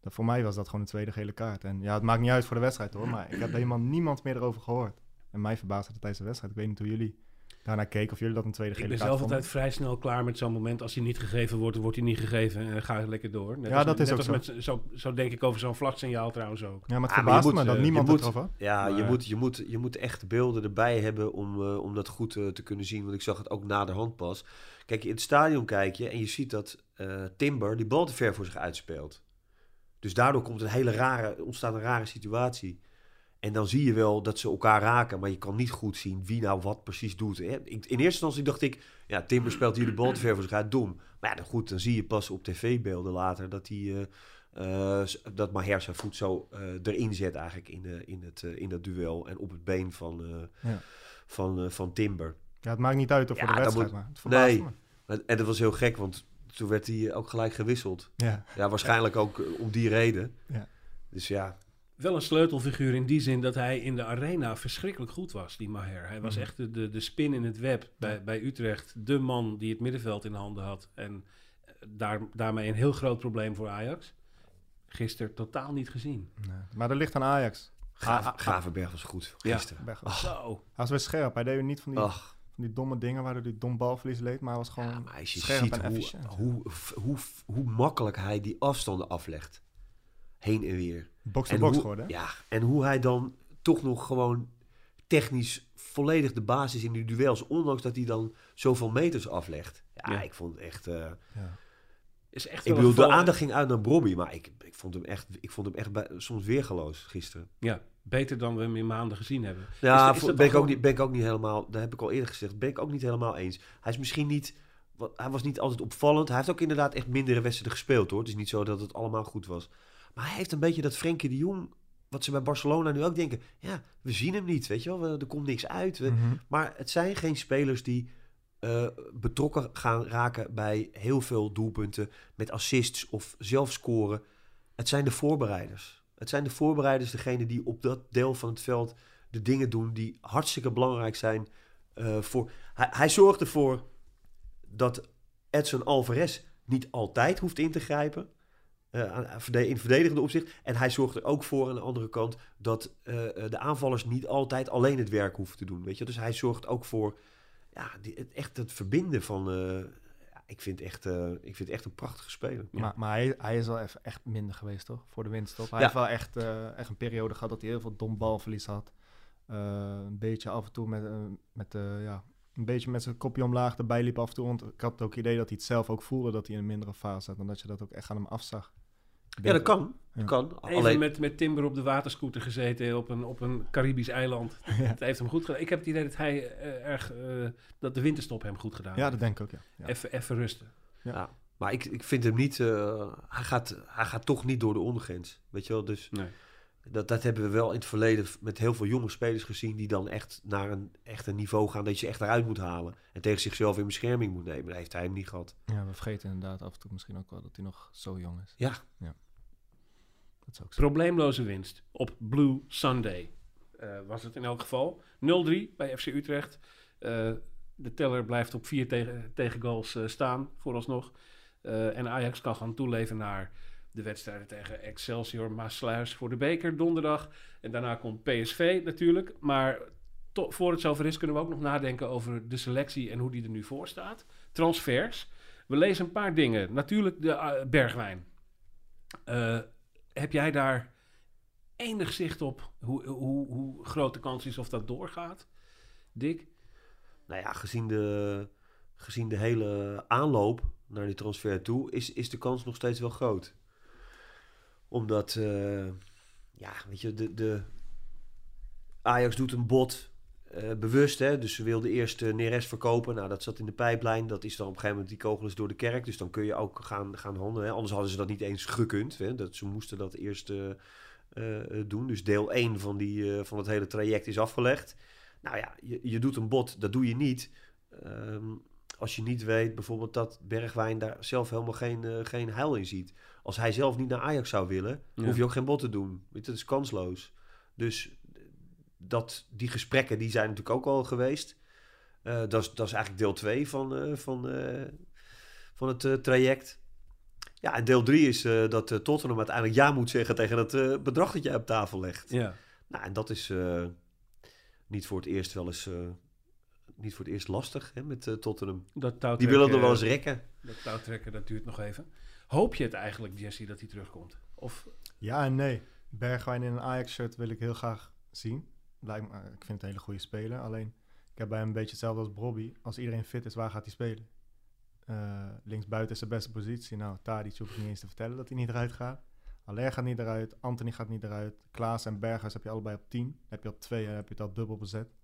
Dat, voor mij was dat gewoon een tweede gele kaart. En ja, het maakt niet uit voor de wedstrijd hoor, maar ik heb helemaal niemand meer erover gehoord. En mij verbaasde het tijdens de wedstrijd. Ik weet niet hoe jullie daarnaar keken, of jullie dat een tweede Ik gele ben kaart zelf vonden. altijd vrij snel klaar met zo'n moment. Als hij niet gegeven wordt, dan wordt hij niet gegeven. En dan ga je lekker door. Net Ja, als, dat is net ook als zo. Met, zo. Zo denk ik over zo'n vlagsignaal trouwens ook. Ja, maar het Ah, maar verbaasde moet, me dat eh, niemand het moet- erover had. Ja, je, Maar- moet, je, moet, je moet echt beelden erbij hebben om, eh, om dat goed eh, te kunnen zien. Want ik zag het ook na de hand pas. Kijk, in het stadion kijk je en je ziet dat eh, Timber die bal te ver voor zich uitspeelt. Dus daardoor komt een hele rare, ontstaat een rare situatie. En dan zie je wel dat ze elkaar raken, maar je kan niet goed zien wie nou wat precies doet. In eerste instantie dacht ik, ja, Timber speelt hier de bal te ver voor zich uit, dom. Maar ja, dan goed, dan zie je pas op tv-beelden later dat hij... eh, eh, dat Maher zijn voet zo eh, erin zet eigenlijk in, in, het, in dat duel en op het been van, Ja. van, van Timber. Ja, het maakt niet uit of Ja, voor de wedstrijd, moet- maar het Nee. me. En dat was heel gek, want toen werd hij ook gelijk gewisseld. Ja. Ja, waarschijnlijk ook om die reden. Ja. Dus ja, Wel een sleutelfiguur in die zin dat hij in de arena verschrikkelijk goed was, die Maher. Hij was Mhm. echt de, de, de spin in het web bij, bij Utrecht. De man die het middenveld in handen had. En eh, daar, daarmee een heel groot probleem voor Ajax. Gisteren totaal niet gezien. Nee. Maar dat ligt aan Ajax. Graaf, Ah, ah, Gravenberg was goed Ja. gisteren. Weg. Zo. Hij was weer scherp. Hij deed niet van die, Ach, van die domme dingen waardoor hij dom balverlies leed, maar hij was gewoon ja, maar als je scherp ziet en hoe, efficiënt. hoe, hoe, hoe makkelijk hij die afstanden aflegt. Heen en weer. Box-to-box hoe, geworden. hè? Ja, en hoe hij dan toch nog gewoon technisch volledig de basis in die duels, ondanks dat hij dan zoveel meters aflegt. Ja, Ja. ik vond het echt... eh, Ja. Is echt ik wel bedoel, de aandacht ging uit naar Bobby, maar ik, ik vond hem echt, ik vond hem echt bij- soms weergeloos gisteren. Ja, beter dan we hem in maanden gezien hebben. Ja, Is- is vo- dat ben, ik ook niet, ben ik ook niet helemaal, dat heb ik al eerder gezegd, ben ik ook niet helemaal eens. Hij is misschien niet, wat, hij was niet altijd opvallend. Hij heeft ook inderdaad echt mindere wedstrijden gespeeld hoor. Het is niet zo dat het allemaal goed was. Maar hij heeft een beetje dat Frenkie de Jong, wat ze bij Barcelona nu ook denken. Ja, we zien hem niet, weet je wel. We- er komt niks uit. We- Mhm. Maar het zijn geen spelers die eh, betrokken gaan raken bij heel veel doelpunten met assists of zelf scoren. Het zijn de voorbereiders. Het zijn de voorbereiders, degene die op dat deel van het veld de dingen doen die hartstikke belangrijk zijn. eh, voor, hij, hij zorgt ervoor dat Edson Alvarez niet altijd hoeft in te grijpen. Eh, in verdedigende opzicht. En hij zorgt er ook voor aan de andere kant dat eh, eh, de aanvallers niet altijd alleen het werk hoeven te doen. Weet je? Dus hij zorgt ook voor ja, die, het, echt het verbinden van. eh, ik, vind echt, eh, ik vind het echt een prachtige speler. Ja. Maar, maar hij, hij is wel even echt minder geweest, toch? Voor de winststop. Hij Ja. heeft wel echt, eh, echt een periode gehad dat hij heel veel dom balverlies had. Eh, een beetje af en toe met, met ja, een beetje met zijn kopje omlaag erbij liep af en toe. Want ik had ook het idee dat hij het zelf ook voelde dat hij in een mindere fase zat. En dat je dat ook echt aan hem afzag. Ja, dat kan. Ja. kan. Even Alleen, met, met Timber op de waterscooter gezeten op een, op een Caribisch eiland. Ja. Het heeft hem goed gedaan. Ik heb het idee dat hij eh, erg, eh, dat de winterstop hem goed gedaan Ja, dat denk ik ook, ja. ja. Even, even rusten. ja, maar ik, ik vind hem niet. eh, hij, gaat, hij gaat toch niet door de ondergrens. Weet je wel? Dus Nee. Dat, dat hebben we wel in het verleden met heel veel jonge spelers gezien. die dan echt naar een, echt een niveau gaan dat je echt eruit moet halen. En tegen zichzelf in bescherming moet nemen. Dat heeft hij hem niet gehad. Ja, we vergeten inderdaad af en toe misschien ook wel dat hij nog zo jong is. Ja, Dat is ook zo. Probleemloze winst op Blue Sunday eh, was het in elk geval. 0-3 bij FC Utrecht. Eh, de teller blijft op vier tegen, tegengoals eh, staan, vooralsnog. Eh, en Ajax kan gaan toeleven naar de wedstrijden tegen Excelsior Maasluis voor de beker donderdag. En daarna komt PSV natuurlijk. Maar voor het zover is kunnen we ook nog nadenken over de selectie en hoe die er nu voor staat. Transfers. We lezen een paar dingen. Natuurlijk de eh, Bergwijn. Eh, heb jij daar enig zicht op hoe, hoe, hoe groot de kans is of dat doorgaat? Dick? nou ja, gezien de, gezien de hele aanloop naar die transfer toe, is, is de kans nog steeds wel groot. Omdat, eh, ja, weet je, de, de Ajax doet een bod eh, bewust, hè. Dus ze wilden eerst uh, Neres verkopen. Nou, dat zat in de pijplijn. Dat is dan op een gegeven moment, die kogel is door de kerk. Dus dan kun je ook gaan, gaan handelen. Hè. Anders hadden ze dat niet eens gekund. Hè. Dat, ze moesten dat eerst doen. Dus deel 1 van, die, van het hele traject is afgelegd. Nou ja, je, je doet een bod, dat doe je niet. ehm, als je niet weet bijvoorbeeld dat Bergwijn daar zelf helemaal geen, geen heil in ziet. Als hij zelf niet naar Ajax zou willen, Ja. hoef je ook geen bod te doen. Weet je, Dat is kansloos. Dus dat, die gesprekken die zijn natuurlijk ook al geweest. Eh, dat, is, dat is eigenlijk deel 2 van, eh, van, eh, van het traject. Ja, en deel 3 is dat Tottenham uiteindelijk ja moet zeggen tegen het bedrag dat jij op tafel legt. Ja. Nou, en dat is niet voor het eerst wel eens... niet voor het eerst lastig hè, met eh, Tottenham. Dat Die willen er wel eens rekken. Dat touwtrekken, dat duurt nog even. Hoop je het eigenlijk, Jesse, dat hij terugkomt? Of Ja en nee. Bergwijn in een Ajax-shirt wil ik heel graag zien. Ik vind het een hele goede speler. Alleen, ik heb bij hem een beetje hetzelfde als Bobby. Als iedereen fit is, waar gaat hij spelen? Eh linksbuiten is zijn beste positie. Nou, Tadic hoef ik niet eens te vertellen dat hij niet eruit gaat. Aller gaat niet eruit. Anthony gaat niet eruit. Klaas en Berghuis heb je allebei op 10. Dan heb je op 2 en heb je al dubbel bezet.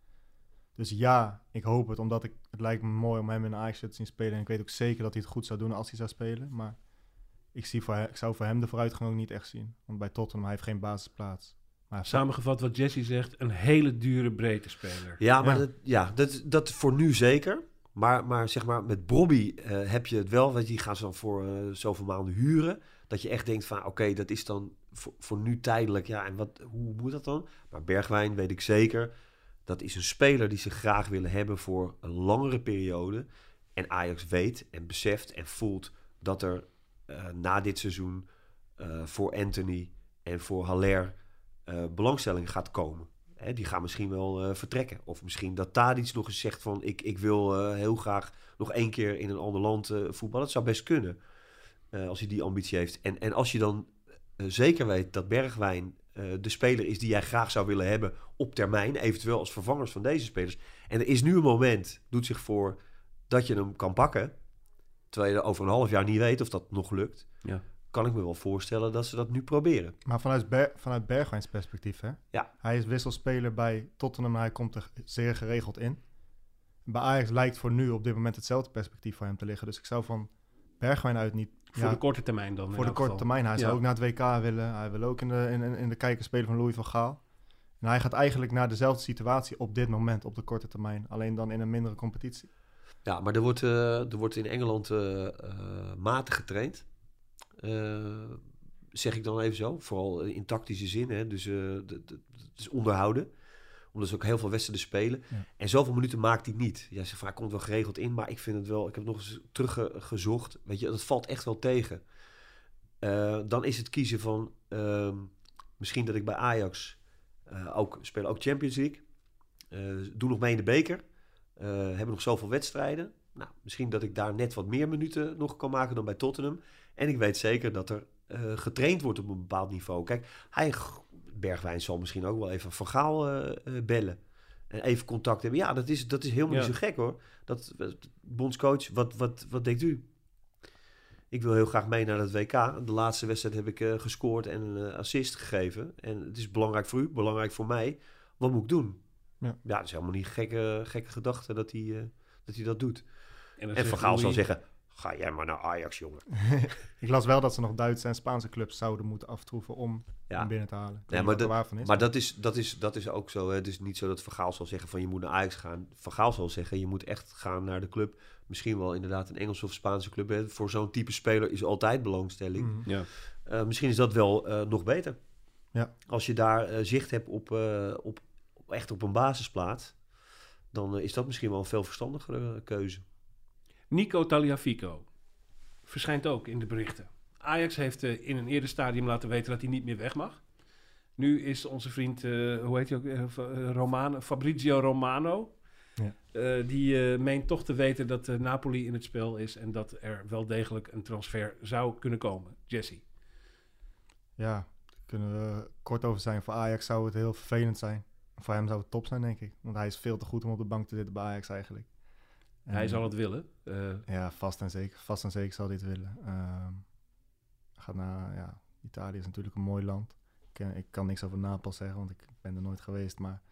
Dus ja, ik hoop het. Omdat ik, het lijkt me mooi om hem in een Ajax-shirt te zien spelen. En ik weet ook zeker dat hij het goed zou doen als hij zou spelen. Maar ik, zie voor ik zou voor hem de vooruitgang ook niet echt zien. Want bij Tottenham, hij heeft geen basisplaats. Maar samengevat wat Jesse zegt, een hele dure breedte speler. Ja, maar Ja. Dat, ja, dat, dat voor nu zeker. Maar, maar zeg maar, met Bobby eh, heb je het wel. Want die gaan ze dan voor eh, zoveel maanden huren. Dat je echt denkt van, oké, dat is dan voor, voor nu tijdelijk. Ja, en wat, hoe moet dat dan? Maar Bergwijn weet ik zeker. Dat is een speler die ze graag willen hebben voor een langere periode. En Ajax weet en beseft en voelt dat er eh, na dit seizoen eh, voor Anthony en voor Haller eh, belangstelling gaat komen. Hè, die gaan misschien wel vertrekken. Of misschien dat Tadic nog eens zegt van... ik, ik wil heel graag nog één keer in een ander land voetballen. Dat zou best kunnen. als hij die ambitie heeft. En, en als je dan zeker weet dat Bergwijn de speler is... die jij graag zou willen hebben op termijn. Eventueel als vervangers van deze spelers. En er is nu een moment, doet zich voor... dat je hem kan pakken. Terwijl je over een half jaar niet weet of dat nog lukt. Ja. Kan ik me wel voorstellen dat ze dat nu proberen. Maar vanuit, Ber vanuit Bergwijns perspectief, hè? Ja. Hij is wisselspeler bij Tottenham, hij komt er zeer geregeld in. Bij Ajax lijkt voor nu op dit moment hetzelfde perspectief voor hem te liggen. Dus ik zou van Bergwijn uit niet... Voor ja, de korte termijn dan. voor de korte geval. termijn. Hij zou ook naar het WK willen. Hij wil ook in de, in, in- in de kijker spelen van Louis van Gaal. En hij gaat eigenlijk naar dezelfde situatie op dit moment, op de korte termijn. Alleen dan in een mindere competitie. Ja, maar er wordt, eh, er wordt in Engeland eh, eh, matig getraind. Zeg ik dan even zo. Vooral in tactische zin. Hè? Dus het is onderhouden. Omdat ze ook heel veel wedstrijden spelen. Ja. En zoveel minuten maakt hij niet. Zegt van, hij komt wel geregeld in. Maar ik vind het wel... Ik heb nog eens teruggezocht. Weet je, dat valt echt wel tegen. Dan is het kiezen van... ehm, misschien dat ik bij Ajax... ook, speel ook Champions League. doe nog mee in de beker. Eh, hebben nog zoveel wedstrijden. Nou, misschien dat ik daar net wat meer minuten nog kan maken dan bij Tottenham. En ik weet zeker dat er eh, getraind wordt op een bepaald niveau. Kijk, hij, Bergwijn zal misschien ook wel even Van Gaal eh, bellen. En even contact hebben. Ja, dat is, dat is helemaal Ja. niet zo gek hoor. Dat, bondscoach, wat, wat, wat denkt u? Ik wil heel graag mee naar het WK. De laatste wedstrijd heb ik gescoord en een assist gegeven. En het is belangrijk voor u, belangrijk voor mij. Wat moet ik doen? Ja. Ja, dat is helemaal niet gekke, gekke gedachte dat hij, eh, dat hij dat doet. En, En zegt Van Gaal zal zeggen, ga jij maar naar Ajax, jongen. Ik las wel dat ze nog Duitse en Spaanse clubs zouden moeten aftroeven om Ja. hem binnen te halen. Ja, maar dat- waarvan is. Maar dat is, dat, is, dat is ook zo. Hè. Het is niet zo dat Van Gaal zal zeggen van je moet naar Ajax gaan. Van Gaal zal zeggen je moet echt gaan naar de club. Misschien wel inderdaad een Engelse of Spaanse club. Hè. Voor zo'n type speler is altijd belangstelling. Mhm. Ja. Eh, misschien is dat wel eh, nog beter. Ja. Als je daar zicht hebt op, eh, op, op echt op een basisplaats, dan eh, is dat misschien wel een veel verstandigere eh, keuze. Nico Taliafico verschijnt ook in de berichten. Ajax heeft eh, in een eerder stadium laten weten dat hij niet meer weg mag. Nu is onze vriend, eh, hoe heet hij ook, eh, eh, Romano, Fabrizio Romano. Ja. eh, die eh, meent toch te weten dat Napoli in het spel is en dat er wel degelijk een transfer zou kunnen komen. Jesse. Ja, daar kunnen we kort over zijn. Voor Ajax zou het heel vervelend zijn. Voor hem zou het top zijn, denk ik. Want hij is veel te goed om op de bank te zitten bij Ajax eigenlijk. En, Hij zal het willen. Eh, Ja, vast en zeker. Vast en zeker zal hij het willen. Ehm, gaat naar, ja, Italië is natuurlijk een mooi land. Ik, ik kan niks over Napels zeggen, want ik ben er nooit geweest. Maar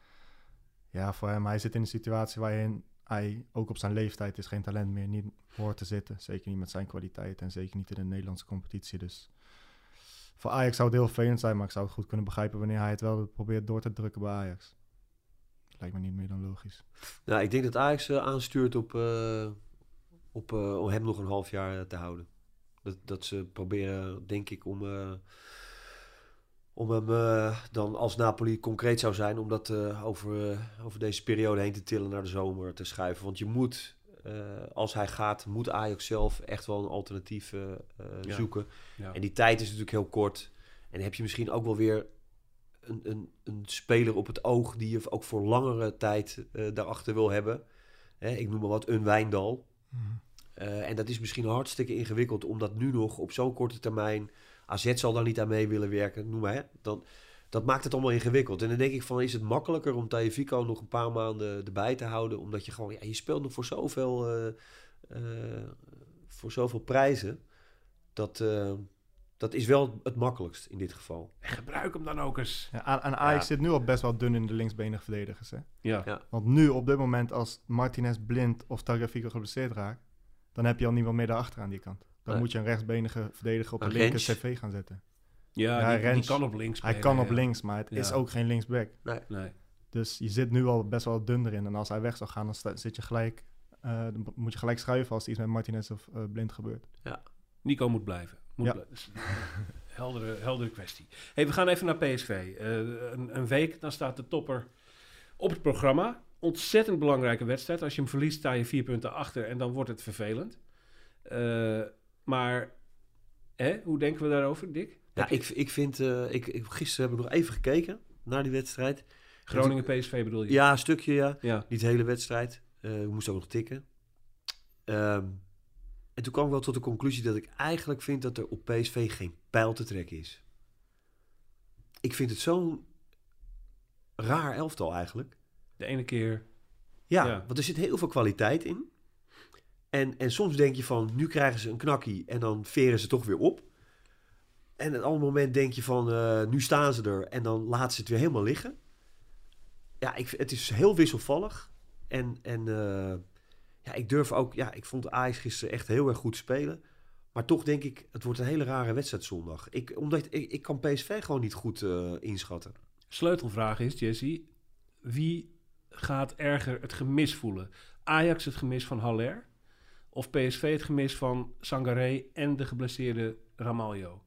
ja, voor hem, hij zit in een situatie waarin hij ook op zijn leeftijd is geen talent meer, niet hoort te zitten. Zeker niet met zijn kwaliteit en zeker niet in de Nederlandse competitie. Dus voor Ajax zou het heel vervelend zijn, maar ik zou het goed kunnen begrijpen wanneer hij het wel probeert door te drukken bij Ajax. Lijkt me niet meer dan logisch. Nou, ik denk dat Ajax eh, aanstuurt op, eh, op, eh, om hem nog een half jaar te houden. Dat, dat ze proberen, denk ik, om, eh, om hem eh, dan als Napoli concreet zou zijn, om dat eh, over, over deze periode heen te tillen naar de zomer te schuiven. Want je moet, eh, als hij gaat, moet Ajax zelf echt wel een alternatief Ja. zoeken. Ja. En die tijd is natuurlijk heel kort. En heb je misschien ook wel weer een, een, een speler op het oog die je ook voor langere tijd eh, daarachter wil hebben. Hè, ik noem maar wat, een Wijndal. Mhm. Eh, en dat is misschien hartstikke ingewikkeld om dat nu nog op zo'n korte termijn. AZ zal daar niet aan mee willen werken, noem maar. Hè? Dan, dat maakt het allemaal ingewikkeld. En dan denk ik van, is het makkelijker om Tajevico nog een paar maanden erbij te houden? Omdat je gewoon, ja, je speelt nog voor zoveel, eh, voor zoveel prijzen. Dat, dat is wel het makkelijkst in dit geval. En gebruik hem dan ook eens. Ja, aan- en Ajax Ja. zit nu al best wel dun in de linksbenige verdedigers. Hè? Ja. Ja. Want nu, op dit moment, als Martinez blind of Tagliafico geblesseerd raakt, dan heb je al niemand meer daarachter aan die kant. Dan Nee. moet je een rechtsbenige verdediger op de Een linker Rens. cv gaan zetten. Ja, Ja, die, kan op links Hij kan op ja. links, maar het is Ja. ook geen linksback. Nee. Dus je zit nu al best wel dun erin. En als hij weg zou gaan, dan zit je gelijk, eh, dan moet je gelijk schuiven als er iets met Martinez of eh, blind gebeurt. Nico moet blijven. Moet Ja. blij- dat is een heldere, heldere kwestie. Hey, we gaan even naar PSV. Eh, een, een week, dan staat de topper op het programma. Ontzettend belangrijke wedstrijd. Als je hem verliest, sta je vier punten achter en dan wordt het vervelend. Eh, maar hè, hoe denken we daarover, Dick? Ja, ik, ik vind, eh, ik, ik, gisteren heb ik nog even gekeken naar die wedstrijd. Groningen-PSV bedoel je? Ja, een stukje ja. ja. Niet de hele wedstrijd. Eh we moesten ook nog tikken. Ehm, en toen kwam ik wel tot de conclusie dat ik eigenlijk vind dat er op PSV geen pijl te trekken is. Ik vind het zo'n raar elftal eigenlijk. De ene keer. Ja, Ja. want er zit heel veel kwaliteit in. En, en soms denk je van, nu krijgen ze een knakkie en dan veren ze toch weer op. En op een ander moment denk je van, eh, nu staan ze er en dan laten ze het weer helemaal liggen. Ja, ik, het is heel wisselvallig. En, en eh, ja, ik durf ook, ja, ik vond Ajax gisteren echt heel erg goed spelen. Maar toch denk ik, het wordt een hele rare wedstrijd zondag. Ik, omdat ik, ik kan PSV gewoon niet goed eh, inschatten. Sleutelvraag is, Jesse, wie gaat erger het gemis voelen? Ajax het gemis van Haller of PSV het gemis van Sangaré en de geblesseerde Ramaljo?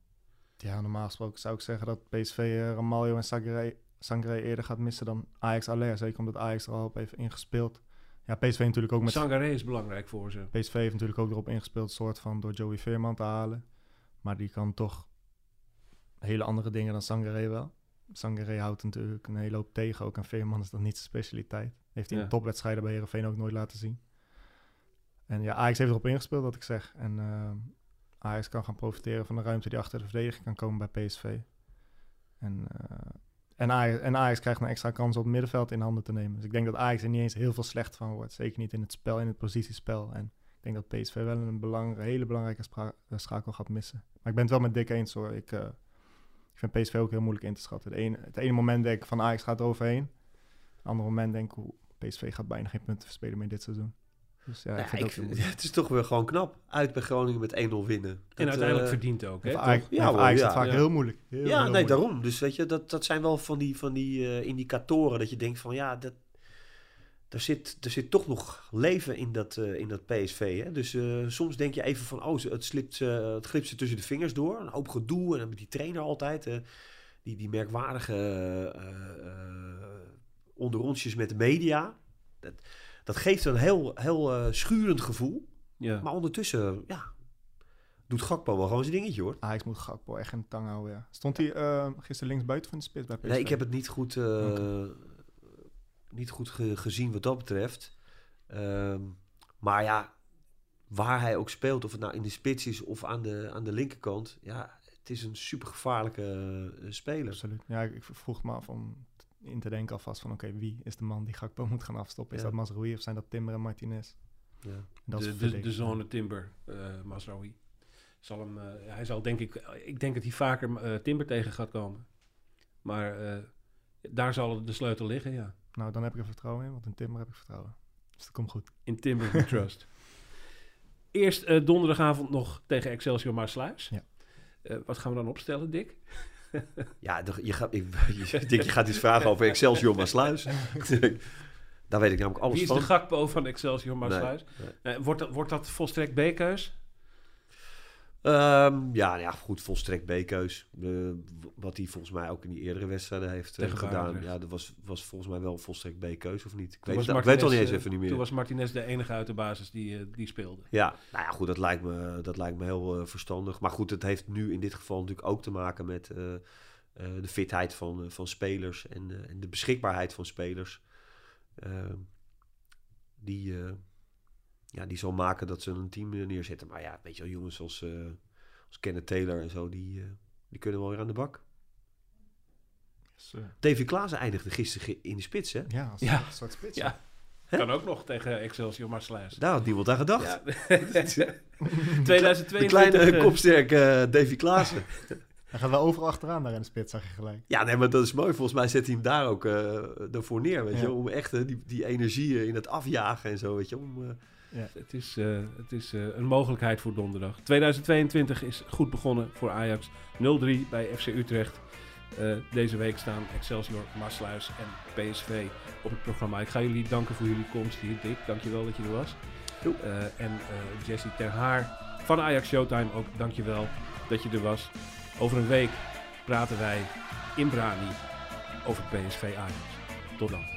Ja, normaal gesproken zou ik zeggen dat PSV uh, Ramaljo en Sangre eerder gaat missen dan Ajax Aller. Zeker omdat Ajax er al op heeft ingespeeld. Ja, PSV natuurlijk ook met... Sangaré is belangrijk voor ze. PSV heeft natuurlijk ook erop ingespeeld, soort van door Joey Veerman te halen. Maar die kan toch hele andere dingen dan Sangare wel. Sangare houdt natuurlijk een hele hoop tegen ook. En Veerman is dat niet zijn specialiteit. Heeft hij Ja. in topwedstrijden bij Herenveen ook nooit laten zien. En ja, Ajax heeft erop ingespeeld, wat ik zeg. En eh, Ajax kan gaan profiteren van de ruimte die achter de verdediging kan komen bij PSV. En, eh, en, Ajax, krijgt een extra kans op het middenveld in handen te nemen. Dus ik denk dat Ajax er niet eens heel veel slecht van wordt. Zeker niet in het spel, in het positiespel. En ik denk dat PSV wel een hele belangrijke eh, schakel gaat missen. Maar ik ben het wel met Dick eens hoor. Ik, eh, ik vind PSV ook heel moeilijk in te schatten. Het ene, het ene moment denk ik van Ajax gaat er overheen. Het andere moment denk ik, PSV gaat bijna geen punten verspelen meer dit seizoen. Dus ja, ik vind ik het ook is toch weer gewoon knap. Uit bij Groningen met 1-0 winnen. En uiteindelijk eh, verdient ook. Hè? Ajax, Ja, hoor, is ja. het vaak Ja. heel moeilijk. Heel, ja, heel nee, moeilijk. daarom. Dus weet je, dat, dat zijn wel van die, van die eh, indicatoren dat je denkt van ja, dat, er, zit, er zit toch nog leven in dat, eh, in dat PSV. Hè? Dus eh, soms denk je even van oh, ze- het, slipt, het glipt ze tussen de vingers door. Een hoop gedoe en dan met die trainer altijd. eh, die, die merkwaardige eh, eh, onderonsjes met de media. Dat, dat geeft een heel, heel eh, schurend gevoel. Ja. Maar ondertussen, ja, doet Gakpo wel gewoon zijn dingetje hoor. Ajax moet Gakpo echt in de tang houden, ja. Stond hij eh, gisteren links buiten van de spits bij PSV? Nee, ik heb het niet goed, eh, niet goed ge- gezien wat dat betreft. Ehm, maar ja, waar hij ook speelt, of het nou in de spits is of aan de, aan de linkerkant, ja, het is een super gevaarlijke speler. Absoluut. Ja, ik, ik vroeg me af om in te denken alvast van... oké, wie is de man die Gakpo moet gaan afstoppen? Is dat Mazraoui of zijn dat Timber en Martinez? Ja. Dat is de, de, de zone Timber, Masraoui. Zal hem, eh, hij zal denk ik, ik denk dat hij vaker eh, Timber tegen gaat komen. Maar daar zal de sleutel liggen, ja. Nou, dan heb ik er vertrouwen in, want in Timber heb ik vertrouwen. Dus dat komt goed. In Timber we trust. Eerst donderdagavond nog tegen Excelsior Maasluis. Ja. Wat gaan we dan opstellen, Dick? Ja, je, gaat, ik, je, denk, je gaat iets vragen over Excelsior Maasluis. Daar weet ik namelijk alles Wie is van. de Gakpo van Excelsior Maasluis? nee. Eh, wordt, dat, wordt dat volstrekt B-keus? Ehm, ja, nou ja, goed, volstrekt B-keus. Eh, wat hij volgens mij ook in die eerdere wedstrijden heeft eh, gedaan. Barendrecht. Ja, dat was, was volgens mij wel volstrekt B-keus, of niet? Ik Toen weet, het, ik weet het al niet eens even niet meer. Toen was Martinez de enige uit de basis die, eh, die speelde. Ja, nou ja, goed, dat lijkt me, dat lijkt me heel verstandig. Maar goed, het heeft nu in dit geval natuurlijk ook te maken met de fitheid van, van spelers en, en de beschikbaarheid van spelers. Ehm, die, ja, die zal maken dat ze een team neerzetten. Maar ja, weet je wel, jongens als, eh als Kenneth Taylor en zo, die, eh, die kunnen wel weer aan de bak. Yes. Davy Klaassen eindigde gisteren in de spits, hè? Ja, als Ja. een soort spits. Ja. Kan ook nog tegen Excelsior Maasluis. Daar had niemand aan gedacht. Ja. De 2022. kleine, eh, kopsterke Davy Klaassen. Hij gaat wel overal achteraan daar in de spits, zag je gelijk. Ja, nee, maar dat is mooi. Volgens mij zet hij hem daar ook eh ervoor neer, weet Ja. je. Om echt die, die energie in het afjagen en zo, weet je. Om, eh, Het is, eh, het is eh, een mogelijkheid voor donderdag. 2022 is goed begonnen voor Ajax. 0-3 bij FC Utrecht. Eh, deze week staan Excelsior, Maasluis en PSV op het programma. Ik ga jullie danken voor jullie komst hier, Dick. Dankjewel dat je er was. Eh, en eh Jesse Ter Haar van Ajax Showtime ook dankjewel dat je er was. Over een week praten wij in Brani over PSV Ajax. Tot dan.